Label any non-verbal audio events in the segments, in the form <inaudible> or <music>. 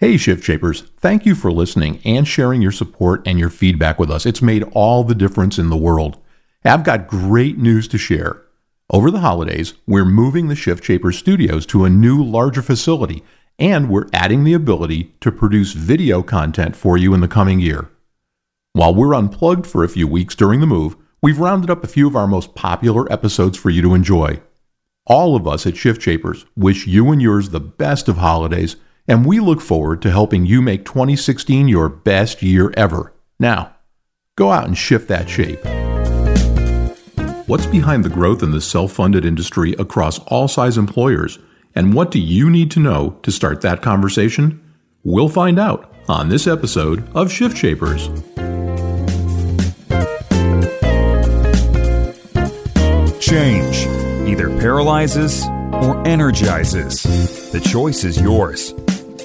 Hey, Shift Shapers, thank you for listening and sharing your support and your feedback with us. It's made all the difference in the world. I've got great news to share. Over the holidays, we're moving the Shift Shapers studios to a new, larger facility, and we're adding the ability to produce video content for you in the coming year. While we're unplugged for a few weeks during the move, we've rounded up a few of our most popular episodes for you to enjoy. All of us at Shift Shapers wish you and yours the best of holidays and we look forward to helping you make 2016 your best year ever. Now, go out and shift that shape. What's behind the growth in the self funded industry across all size employers, and what do you need to know to start that conversation? We'll find out on this episode of Shift Shapers. Change either paralyzes or energizes. The choice is yours.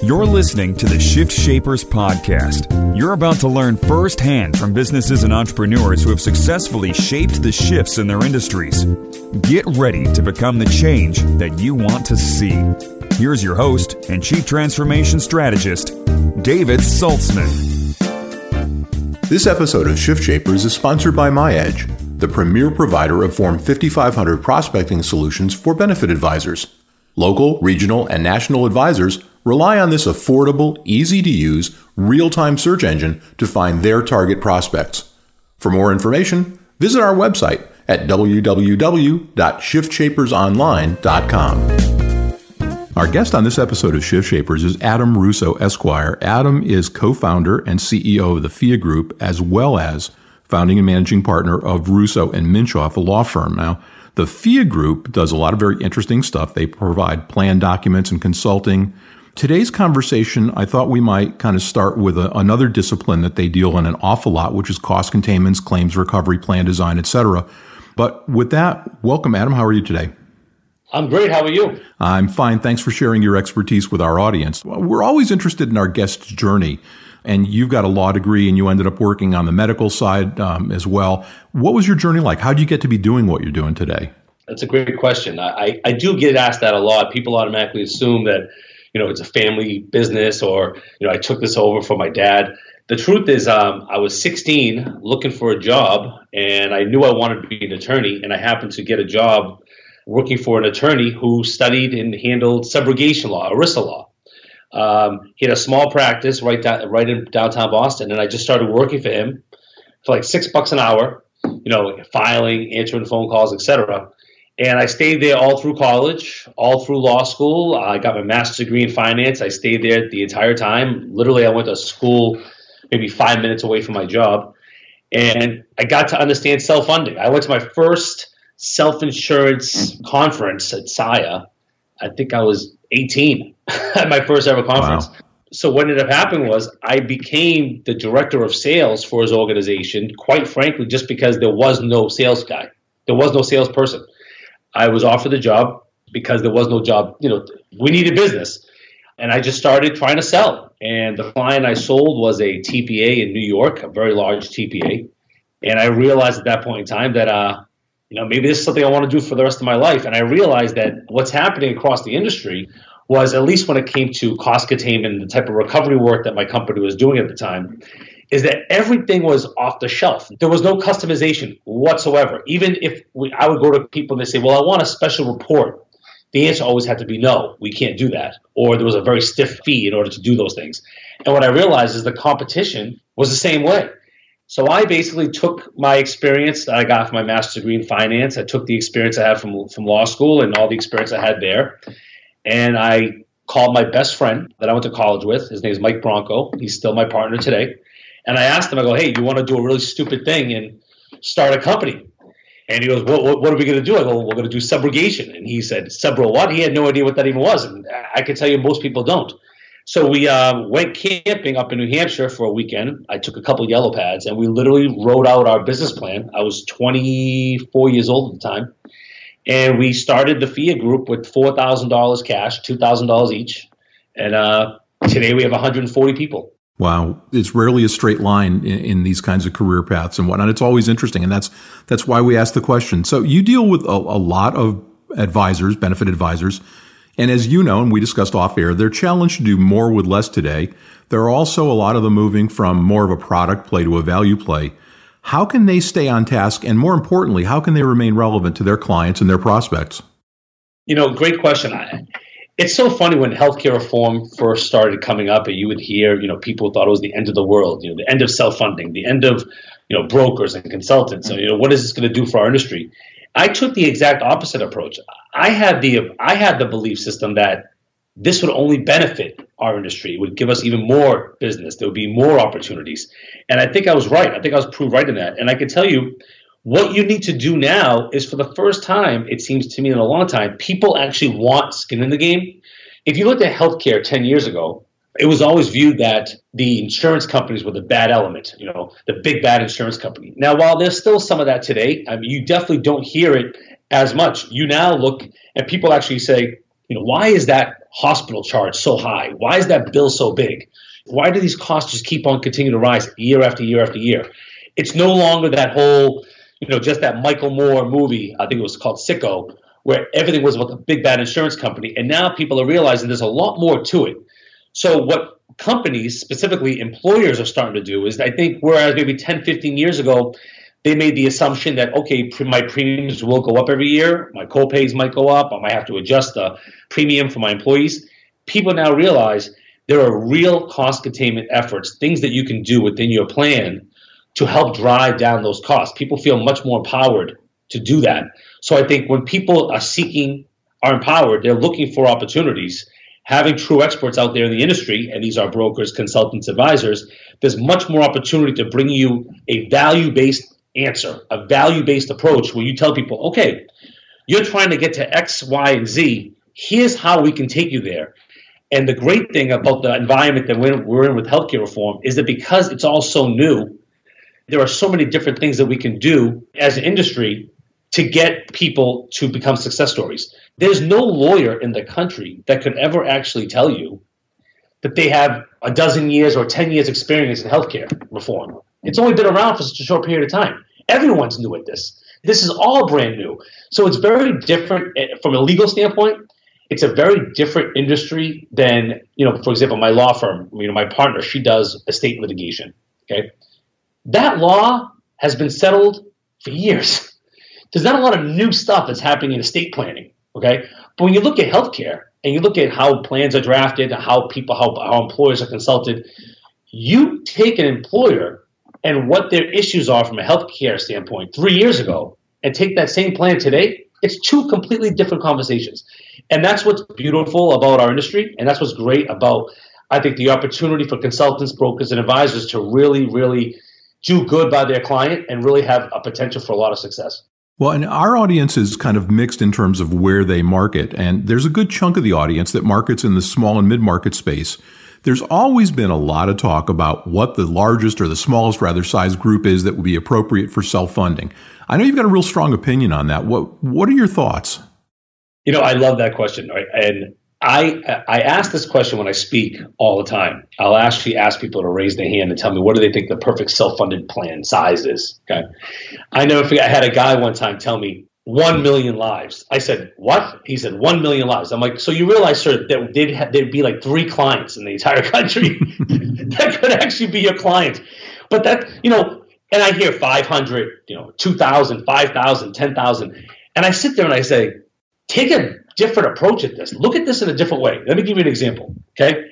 You're listening to the Shift Shapers podcast. You're about to learn firsthand from businesses and entrepreneurs who have successfully shaped the shifts in their industries. Get ready to become the change that you want to see. Here's your host and Chief Transformation Strategist, David Saltzman. This episode of Shift Shapers is sponsored by MyEdge, the premier provider of Form 5500 prospecting solutions for benefit advisors. Local, regional, and national advisors rely on this affordable, easy to use, real time search engine to find their target prospects. For more information, visit our website at www.shiftshapersonline.com. Our guest on this episode of Shift Shapers is Adam Russo, Esquire. Adam is co founder and CEO of the Phia Group, as well as founding and managing partner of Russo and Minchoff, a law firm. Now, the Phia Group does a lot of very interesting stuff. They provide plan documents and consulting. Today's conversation, I thought we might kind of start with a, another discipline that they deal in an awful lot, which is cost containments, claims recovery, plan design, etc. But with that, welcome, Adam. How are you today? I'm great. How are you? I'm fine. Thanks for sharing your expertise with our audience. We're always interested in our guest's journey and you've got a law degree and you ended up working on the medical side um, as well. What was your journey like? How did you get to be doing what you're doing today? That's a great question. I, I do get asked that a lot. People automatically assume that, you know, it's a family business or, you know, I took this over for my dad. The truth is, um, I was 16 looking for a job and I knew I wanted to be an attorney and I happened to get a job working for an attorney who studied and handled subrogation law, ERISA law. Um, he had a small practice right down, right in downtown Boston, and I just started working for him for like six bucks an hour. You know, filing, answering phone calls, etc. And I stayed there all through college, all through law school. I got my master's degree in finance. I stayed there the entire time. Literally, I went to school maybe five minutes away from my job. And I got to understand self funding. I went to my first self insurance conference at SIA. I think I was 18 <laughs> at my first ever conference. Wow. So what ended up happening was I became the director of sales for his organization, quite frankly, just because there was no sales guy. There was no salesperson. I was offered the job because there was no job. You know, we needed business. And I just started trying to sell. And the client I sold was a TPA in New York, a very large TPA. And I realized at that point in time that, uh, you know, maybe this is something I want to do for the rest of my life. And I realized that what's happening across the industry was at least when it came to cost containment and the type of recovery work that my company was doing at the time is that everything was off the shelf. There was no customization whatsoever. Even if we, I would go to people and they say, "Well, I want a special report," the answer always had to be no, we can't do that, or there was a very stiff fee in order to do those things. And what I realized is the competition was the same way. So I basically took my experience that I got from my master's degree in finance. I took the experience I had from from law school and all the experience I had there, and I called my best friend that I went to college with. His name is Mike Bronco. He's still my partner today. And I asked him, I go, hey, you want to do a really stupid thing and start a company? And he goes, what, what, what are we going to do? I go, we're going to do subrogation. And he said, subro what? He had no idea what that even was. And I can tell you most people don't. So we uh, went camping up in New Hampshire for a weekend. I took a couple yellow pads and we literally wrote out our business plan. I was 24 years old at the time. And we started the Phia group with $4,000 cash, $2,000 each. And uh, today we have 140 people. Wow, it's rarely a straight line in, in, these kinds of career paths and whatnot. It's always interesting, and that's that's why we ask the question. So you deal with a, a lot of advisors, benefit advisors. And as you know, and we discussed off air, they're challenged to do more with less today. There are also a lot of them moving from more of a product play to a value play. How can they stay on task? And more importantly, how can they remain relevant to their clients and their prospects? You know, great question. It's so funny when healthcare reform first started coming up, and you would hear, you know, people thought it was the end of the world, you know, the end of self funding, the end of, you know, brokers and consultants. So, you know, what is this going to do for our industry? I took the exact opposite approach. I had the I had the belief system that this would only benefit our industry. It would give us even more business. There would be more opportunities. And I think I was right. I think I was proved right in that. And I can tell you, what you need to do now is for the first time, it seems to me in a long time, people actually want skin in the game. If you looked at healthcare 10 years ago, it was always viewed that the insurance companies were the bad element, you know, the big bad insurance company. Now, while there's still some of that today, I mean, you definitely don't hear it as much. You now look and people actually say, you know, why is that hospital charge so high? Why is that bill so big? Why do these costs just keep on continuing to rise year after year after year? It's no longer that whole, you know, just that Michael Moore movie, I think it was called Sicko, where everything was about the big bad insurance company. And now people are realizing there's a lot more to it. So what companies, specifically employers, are starting to do is I think whereas maybe 10, 15 years ago, they made the assumption that okay, my premiums will go up every year, my co-pays might go up, I might have to adjust the premium for my employees. People now realize there are real cost containment efforts, things that you can do within your plan to help drive down those costs. People feel much more empowered to do that. So I think when people are seeking, are empowered, they're looking for opportunities. Having true experts out there in the industry, and these are brokers, consultants, advisors, there's much more opportunity to bring you a value based answer, a value based approach where you tell people, okay, you're trying to get to X, Y, and Z. Here's how we can take you there. And the great thing about the environment that we're in with healthcare reform is that because it's all so new, there are so many different things that we can do as an industry to get people to become success stories. There's no lawyer in the country that could ever actually tell you that they have a dozen years or 10 years experience in healthcare reform. It's only been around for such a short period of time. Everyone's new at this. This is all brand new. So it's very different eh, from a legal standpoint. It's a very different industry than, you know, for example, my law firm, you know, my partner, she does estate litigation. Okay. That law has been settled for years. There's not a lot of new stuff that's happening in estate planning. Okay. But when you look at healthcare and you look at how plans are drafted, and how people, how, how employers are consulted, you take an employer and what their issues are from a healthcare standpoint three years ago and take that same plan today, it's two completely different conversations. And that's what's beautiful about our industry. And that's what's great about, I think, the opportunity for consultants, brokers, and advisors to really, really do good by their client and really have a potential for a lot of success. Well, and our audience is kind of mixed in terms of where they market. And there's a good chunk of the audience that markets in the small and mid market space. There's always been a lot of talk about what the largest or the smallest, rather, size group is that would be appropriate for self funding. I know you've got a real strong opinion on that. What What are your thoughts? You know, I love that question, right? And I I ask this question when I speak all the time. I'll actually ask people to raise their hand and tell me what do they think the perfect self-funded plan size is. Okay, I never forget. I had a guy one time tell me 1 million lives. I said, what? He said, 1 million lives. I'm like, so you realize, sir, that they'd have, there'd be like three clients in the entire <laughs> country <laughs> that could actually be your client. But that, you know, and I hear 500, you know, 2,000, 5,000, 10,000. And I sit there and I say, take a different approach at this. Look at this in a different way. Let me give you an example. Okay.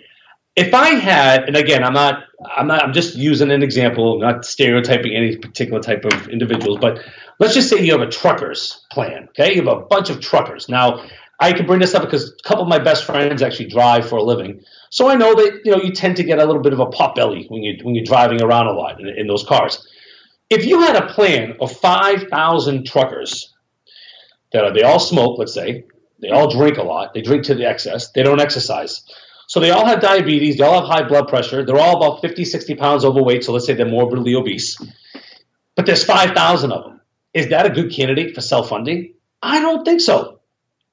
If I had, and again, I'm not, I'm not, I'm just using an example, not stereotyping any particular type of individuals, but let's just say you have a truckers plan. Okay, you have a bunch of truckers. Now, I can bring this up because a couple of my best friends actually drive for a living, so I know that you know you tend to get a little bit of a pot belly when you when you're driving around a lot in, in those cars. If you had a plan of five thousand truckers that are, they all smoke, let's say, they all drink a lot, they drink to the excess, they don't exercise. So they all have diabetes, they all have high blood pressure, they're all about 50, 60 pounds overweight, so let's say they're morbidly obese. But there's 5,000 of them. Is that a good candidate for self funding? I don't think so.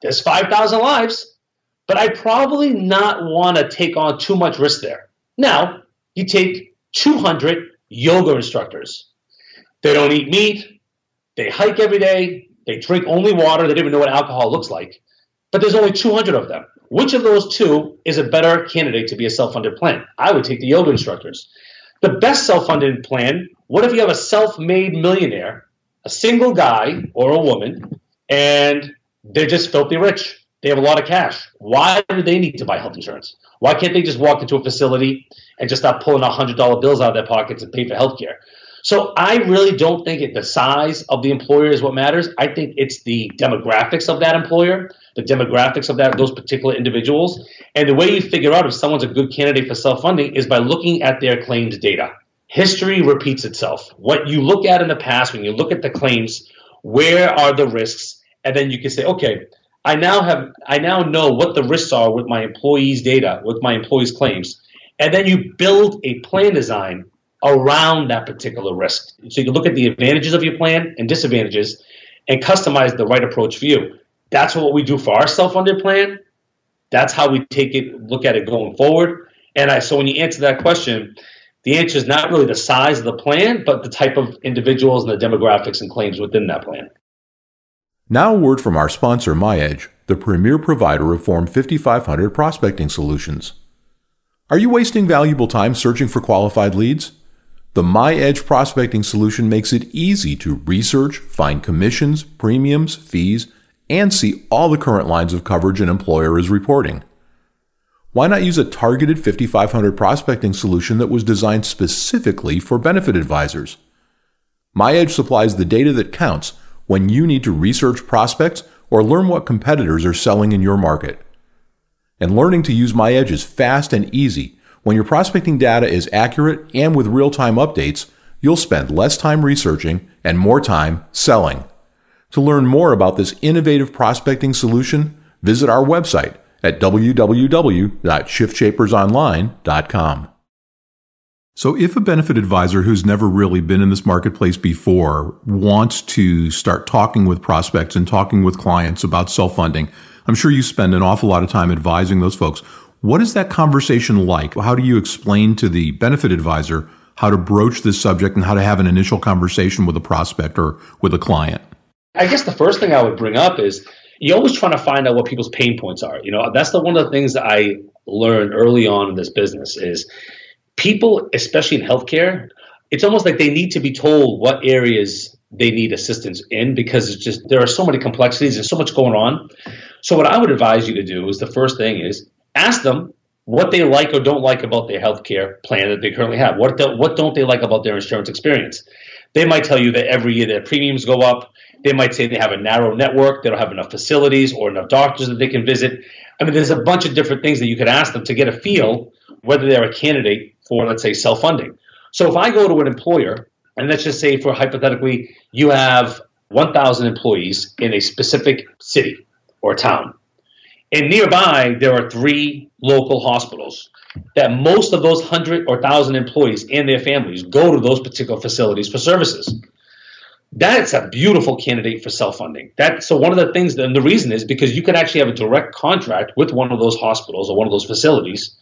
There's 5,000 lives, but I probably not want to take on too much risk there. Now, you take 200 yoga instructors. They don't eat meat, they hike every day, they drink only water, they don't even know what alcohol looks like. But there's only 200 of them. Which of those two is a better candidate to be a self funded plan? I would take the yoga instructors. The best self funded plan what if you have a self made millionaire, a single guy or a woman, and they're just filthy rich? They have a lot of cash. Why do they need to buy health insurance? Why can't they just walk into a facility and just stop pulling $100 bills out of their pockets and pay for health care? So I really don't think it, the size of the employer is what matters. I think it's the demographics of that employer, the demographics of that those particular individuals, and the way you figure out if someone's a good candidate for self-funding is by looking at their claims data. History repeats itself. What you look at in the past, when you look at the claims, where are the risks, and then you can say, okay, I now have I now know what the risks are with my employees' data, with my employees' claims, and then you build a plan design around that particular risk. So you can look at the advantages of your plan and disadvantages and customize the right approach for you. That's what we do for our self-funded plan. That's how we take it, look at it going forward. And I, so when you answer that question, the answer is not really the size of the plan, but the type of individuals and the demographics and claims within that plan. Now, a word from our sponsor, MyEdge, the premier provider of Form 5500 prospecting solutions. Are you wasting valuable time searching for qualified leads? The MyEdge prospecting solution makes it easy to research, find commissions, premiums, fees, and see all the current lines of coverage an employer is reporting. Why not use a targeted 5500 prospecting solution that was designed specifically for benefit advisors? MyEdge supplies the data that counts when you need to research prospects or learn what competitors are selling in your market. And learning to use MyEdge is fast and easy when your prospecting data is accurate and with real time updates, you'll spend less time researching and more time selling. To learn more about this innovative prospecting solution, visit our website at www.shiftshapersonline.com. So, if a benefit advisor who's never really been in this marketplace before wants to start talking with prospects and talking with clients about self funding, I'm sure you spend an awful lot of time advising those folks. What is that conversation like? How do you explain to the benefit advisor how to broach this subject and how to have an initial conversation with a prospect or with a client? I guess the first thing I would bring up is you're always trying to find out what people's pain points are. You know, that's the one of the things that I learned early on in this business is people, especially in healthcare, it's almost like they need to be told what areas they need assistance in because it's just there are so many complexities and so much going on. So what I would advise you to do is the first thing is ask them what they like or don't like about their healthcare plan that they currently have. What do, what don't they like about their insurance experience? They might tell you that every year their premiums go up. They might say they have a narrow network, they don't have enough facilities or enough doctors that they can visit. I mean, there's a bunch of different things that you could ask them to get a feel whether they're a candidate for, let's say, self funding. So if I go to an employer, and let's just say for hypothetically, you have 1,000 employees in a specific city or town, and nearby, there are three local hospitals that most of those hundred or thousand employees and their families go to those particular facilities for services. That's a beautiful candidate for self-funding. That so one of the things, and the reason is because you can actually have a direct contract with one of those hospitals or one of those facilities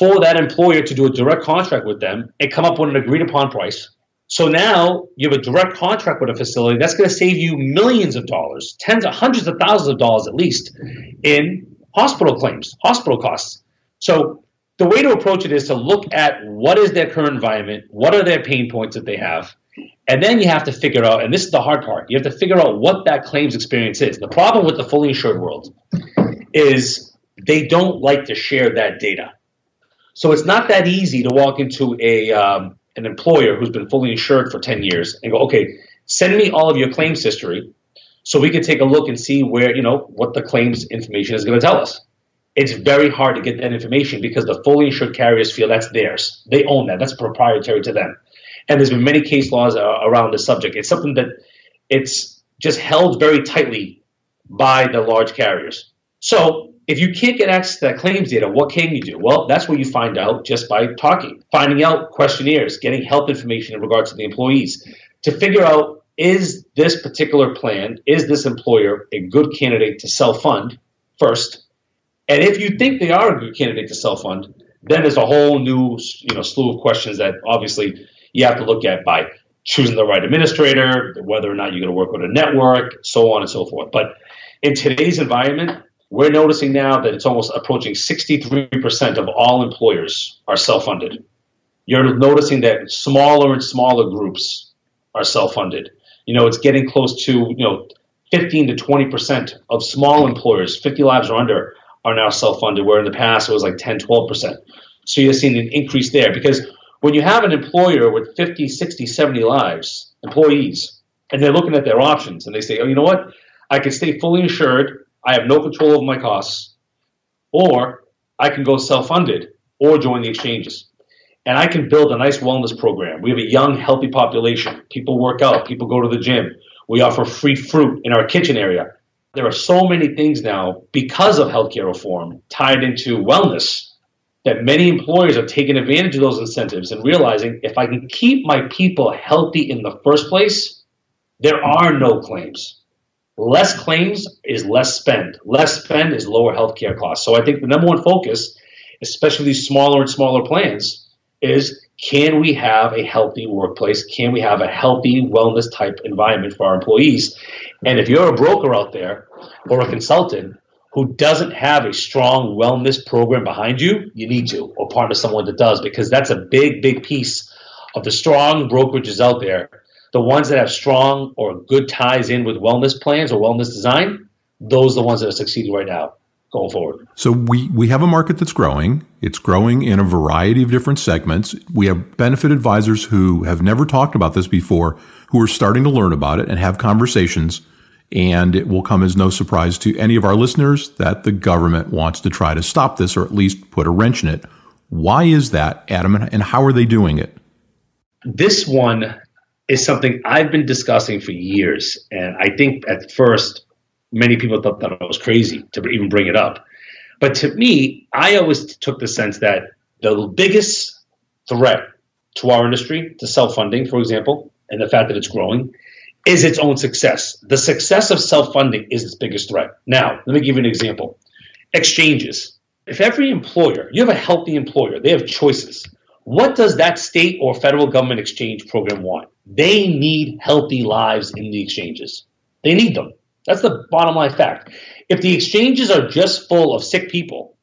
for that employer to do a direct contract with them and come up with an agreed upon price. So now you have a direct contract with a facility that's going to save you millions of dollars, tens of hundreds of thousands of dollars at least in hospital claims, hospital costs. So the way to approach it is to look at what is their current environment, what are their pain points that they have, and then you have to figure out, and this is the hard part, you have to figure out what that claims experience is. The problem with the fully insured world is they don't like to share that data. So it's not that easy to walk into a um, an employer who's been fully insured for 10 years and go, okay, send me all of your claims history so we can take a look and see where, you know, what the claims information is going to tell us. It's very hard to get that information because the fully insured carriers feel that's theirs. They own that. That's proprietary to them. And there's been many case laws uh, around the subject. It's something that it's just held very tightly by the large carriers. So if you can't get access to that claims data, what can you do? Well, that's where you find out just by talking, finding out questionnaires, getting health information in regards to the employees to figure out is this particular plan, is this employer a good candidate to self fund first? And if you think they are a good candidate to self fund, then there's a whole new you know slew of questions that obviously you have to look at by choosing the right administrator, whether or not you're going to work with a network, so on and so forth. But in today's environment, we're noticing now that it's almost approaching 63% of all employers are self funded. You're noticing that smaller and smaller groups are self funded. You know, it's getting close to, you know, 15 to 20% of small employers, 50 lives or under, are now self funded, where in the past it was like 10, 12%. So you're seeing an increase there because when you have an employer with 50, 60, 70 lives, employees, and they're looking at their options and they say, oh, you know what? I can stay fully insured. I have no control over my costs. Or I can go self funded or join the exchanges. And I can build a nice wellness program. We have a young, healthy population. People work out, people go to the gym. We offer free fruit in our kitchen area. There are so many things now because of healthcare reform tied into wellness that many employers are taking advantage of those incentives and realizing if I can keep my people healthy in the first place, there are no claims. Less claims is less spend. Less spend is lower healthcare costs. So I think the number one focus, especially these smaller and smaller plans, is can we have a healthy workplace? Can we have a healthy wellness type environment for our employees? And if you're a broker out there or a consultant who doesn't have a strong wellness program behind you, you need to, or partner someone that does, because that's a big, big piece of the strong brokerages out there. The ones that have strong or good ties in with wellness plans or wellness design, those are the ones that are succeeding right now going forward. So we, we have a market that's growing. It's growing in a variety of different segments. We have benefit advisors who have never talked about this before, who are starting to learn about it and have conversations and it will come as no surprise to any of our listeners that the government wants to try to stop this or at least put a wrench in it. Why is that, Adam, and how are they doing it? This one is something I've been discussing for years. And I think at first, many people thought that I was crazy to even bring it up. But to me, I always took the sense that the biggest threat to our industry, to self funding, for example, and the fact that it's growing, is its own success. The success of self funding is its biggest threat. Now, let me give you an example exchanges. If every employer, you have a healthy employer, they have choices. What does that state or federal government exchange program want? They need healthy lives in the exchanges. They need them. That's the bottom line fact. If the exchanges are just full of sick people,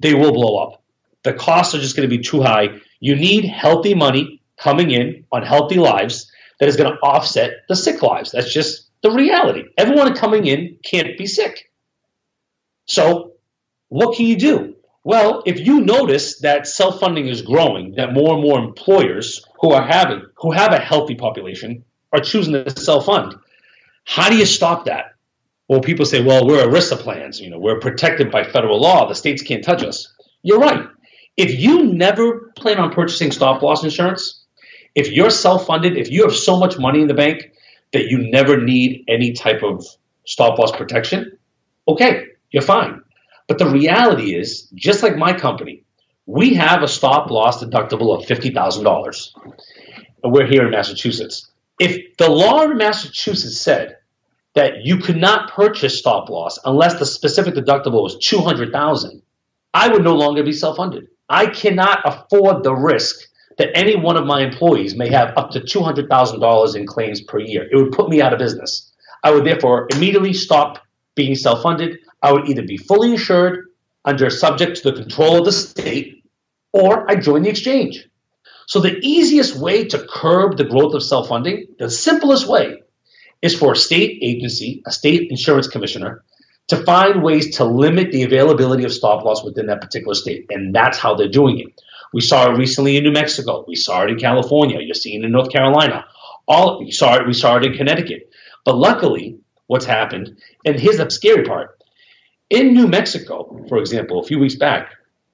they will blow up. The costs are just going to be too high. You need healthy money coming in on healthy lives that is going to offset the sick lives. That's just the reality. Everyone coming in can't be sick. So, what can you do? Well, if you notice that self-funding is growing, that more and more employers who are having who have a healthy population are choosing to self-fund, how do you stop that? Well, people say, well, we're ERISA plans, you know, we're protected by federal law, the states can't touch us. You're right. If you never plan on purchasing stop loss insurance, if you're self-funded, if you have so much money in the bank that you never need any type of stop loss protection, okay, you're fine. But the reality is, just like my company, we have a stop loss deductible of $50,000. We're here in Massachusetts. If the law in Massachusetts said that you could not purchase stop loss unless the specific deductible was 200,000, I would no longer be self-funded. I cannot afford the risk that any one of my employees may have up to $200,000 in claims per year. It would put me out of business. I would therefore immediately stop being self funded. I would either be fully insured under subject to the control of the state or I join the exchange. So the easiest way to curb the growth of self funding, the simplest way, is for a state agency, a state insurance commissioner, to find ways to limit the availability of stop loss within that particular state. And that's how they're doing it. We saw it recently in New Mexico. We saw it in California. You're seeing it in North Carolina. All we saw it. We saw it in Connecticut. But luckily, what's happened, and here's the scary part: in New Mexico, for example, a few weeks back,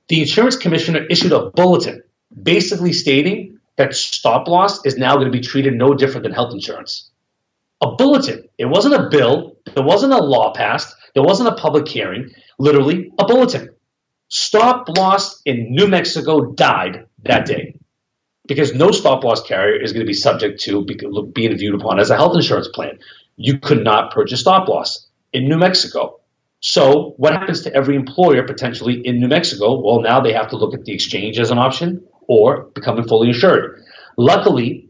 the insurance commissioner issued a bulletin basically stating that stop loss is now going to be treated no different than health insurance. A bulletin. It wasn't a bill. There wasn't a law passed. There wasn't a public hearing. Literally, a bulletin. Stop loss in New Mexico died that day because no stop loss carrier is going to be subject to being viewed upon as a health insurance plan. You could not purchase stop loss in New Mexico. So, what happens to every employer potentially in New Mexico? Well, now they have to look at the exchange as an option or becoming fully insured. Luckily,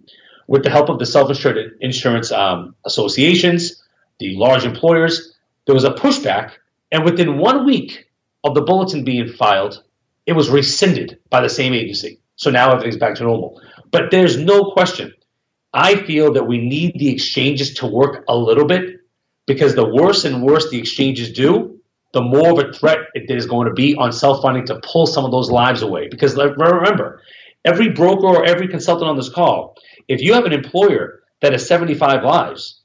with the help of the self insured insurance um, associations, the large employers, there was a pushback And within one week of the bulletin being filed, it was rescinded by the same agency. So now everything's back to normal. But there's no question. I feel that we need the exchanges to work a little bit because the worse and worse the exchanges do, the more of a threat it is going to be on self funding to pull some of those lives away. Because remember, every broker or every consultant on this call, if you have an employer that has 75 lives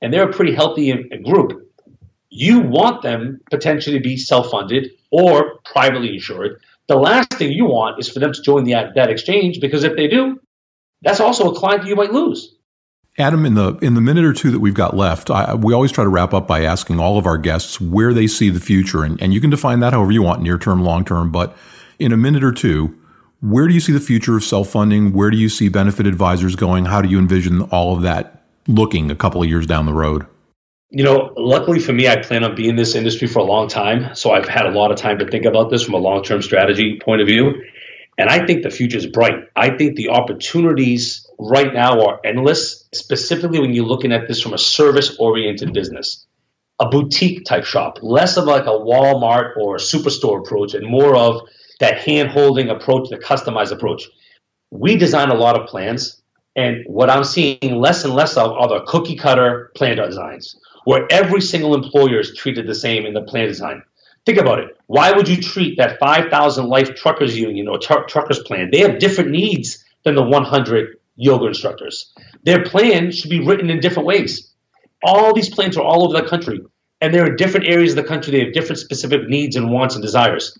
and they're a pretty healthy uh, group, you want them potentially to be self-funded or privately insured. The last thing you want is for them to join the, that exchange because if they do, that's also a client that you might lose. Adam, in the in the minute or two that we've got left, I, we always try to wrap up by asking all of our guests where they see the future, and, and you can define that however you want, near term, long term. But in a minute or two, where do you see the future of self funding? Where do you see benefit advisors going? How do you envision all of that looking a couple of years down the road? you know, luckily for me, I plan on being in this industry for a long time. So I've had a lot of time to think about this from a long term strategy point of view. And I think the future is bright. I think the opportunities right now are endless, specifically when you're looking at this from a service oriented business, a boutique type shop, less of like a Walmart or a superstore approach and more of that hand holding approach, the customized approach. We design a lot of plans. And what I'm seeing less and less of are the cookie cutter plan designs where every single employer is treated the same in the plan design. Think about it. Why would you treat that 5,000 life truckers union or tr- truckers plan? They have different needs than the 100 yoga instructors. Their plan should be written in different ways. All these plans are all over the country, and they're in different areas of the country. They have different specific needs and wants and desires.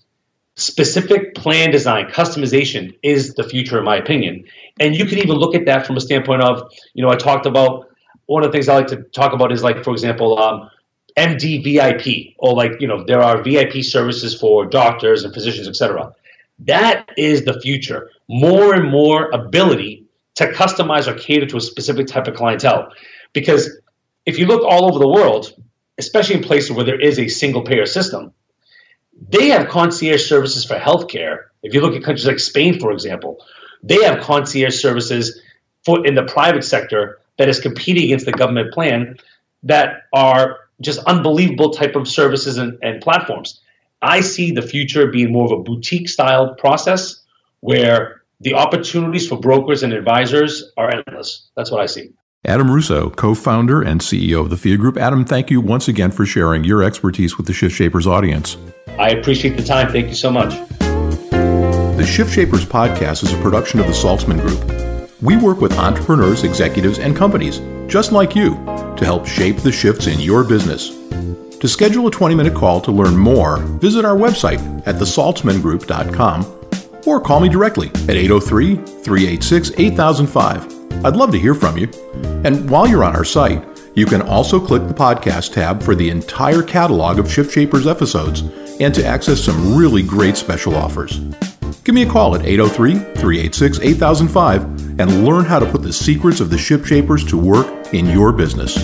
Specific plan design, customization is the future, in my opinion. And you can even look at that from a standpoint of, you know, I talked about one of the things I like to talk about is like, for example, um, MD VIP, or like you know, there are VIP services for doctors and physicians, etc. That is the future. More and more ability to customize or cater to a specific type of clientele, because if you look all over the world, especially in places where there is a single payer system, they have concierge services for healthcare. If you look at countries like Spain, for example, they have concierge services for in the private sector that is competing against the government plan that are just unbelievable type of services and, and platforms. I see the future being more of a boutique style process where the opportunities for brokers and advisors are endless. That's what I see. Adam Russo, co founder and CEO of the Phia Group. Adam, thank you once again for sharing your expertise with the Shift Shapers audience. I appreciate the time. Thank you so much. The Shift Shapers podcast is a production of the Saltzman Group. We work with entrepreneurs, executives, and companies just like you to help shape the shifts in your business. To schedule a 20 minute call to learn more, visit our website at thesaltzmangroup.com or call me directly at 803 386 8005. I'd love to hear from you. And while you're on our site, you can also click the podcast tab for the entire catalog of Shift Shapers episodes and to access some really great special offers. Give me a call at 803 386 8005 and learn how to put the secrets of the Shift Shapers to work in your business.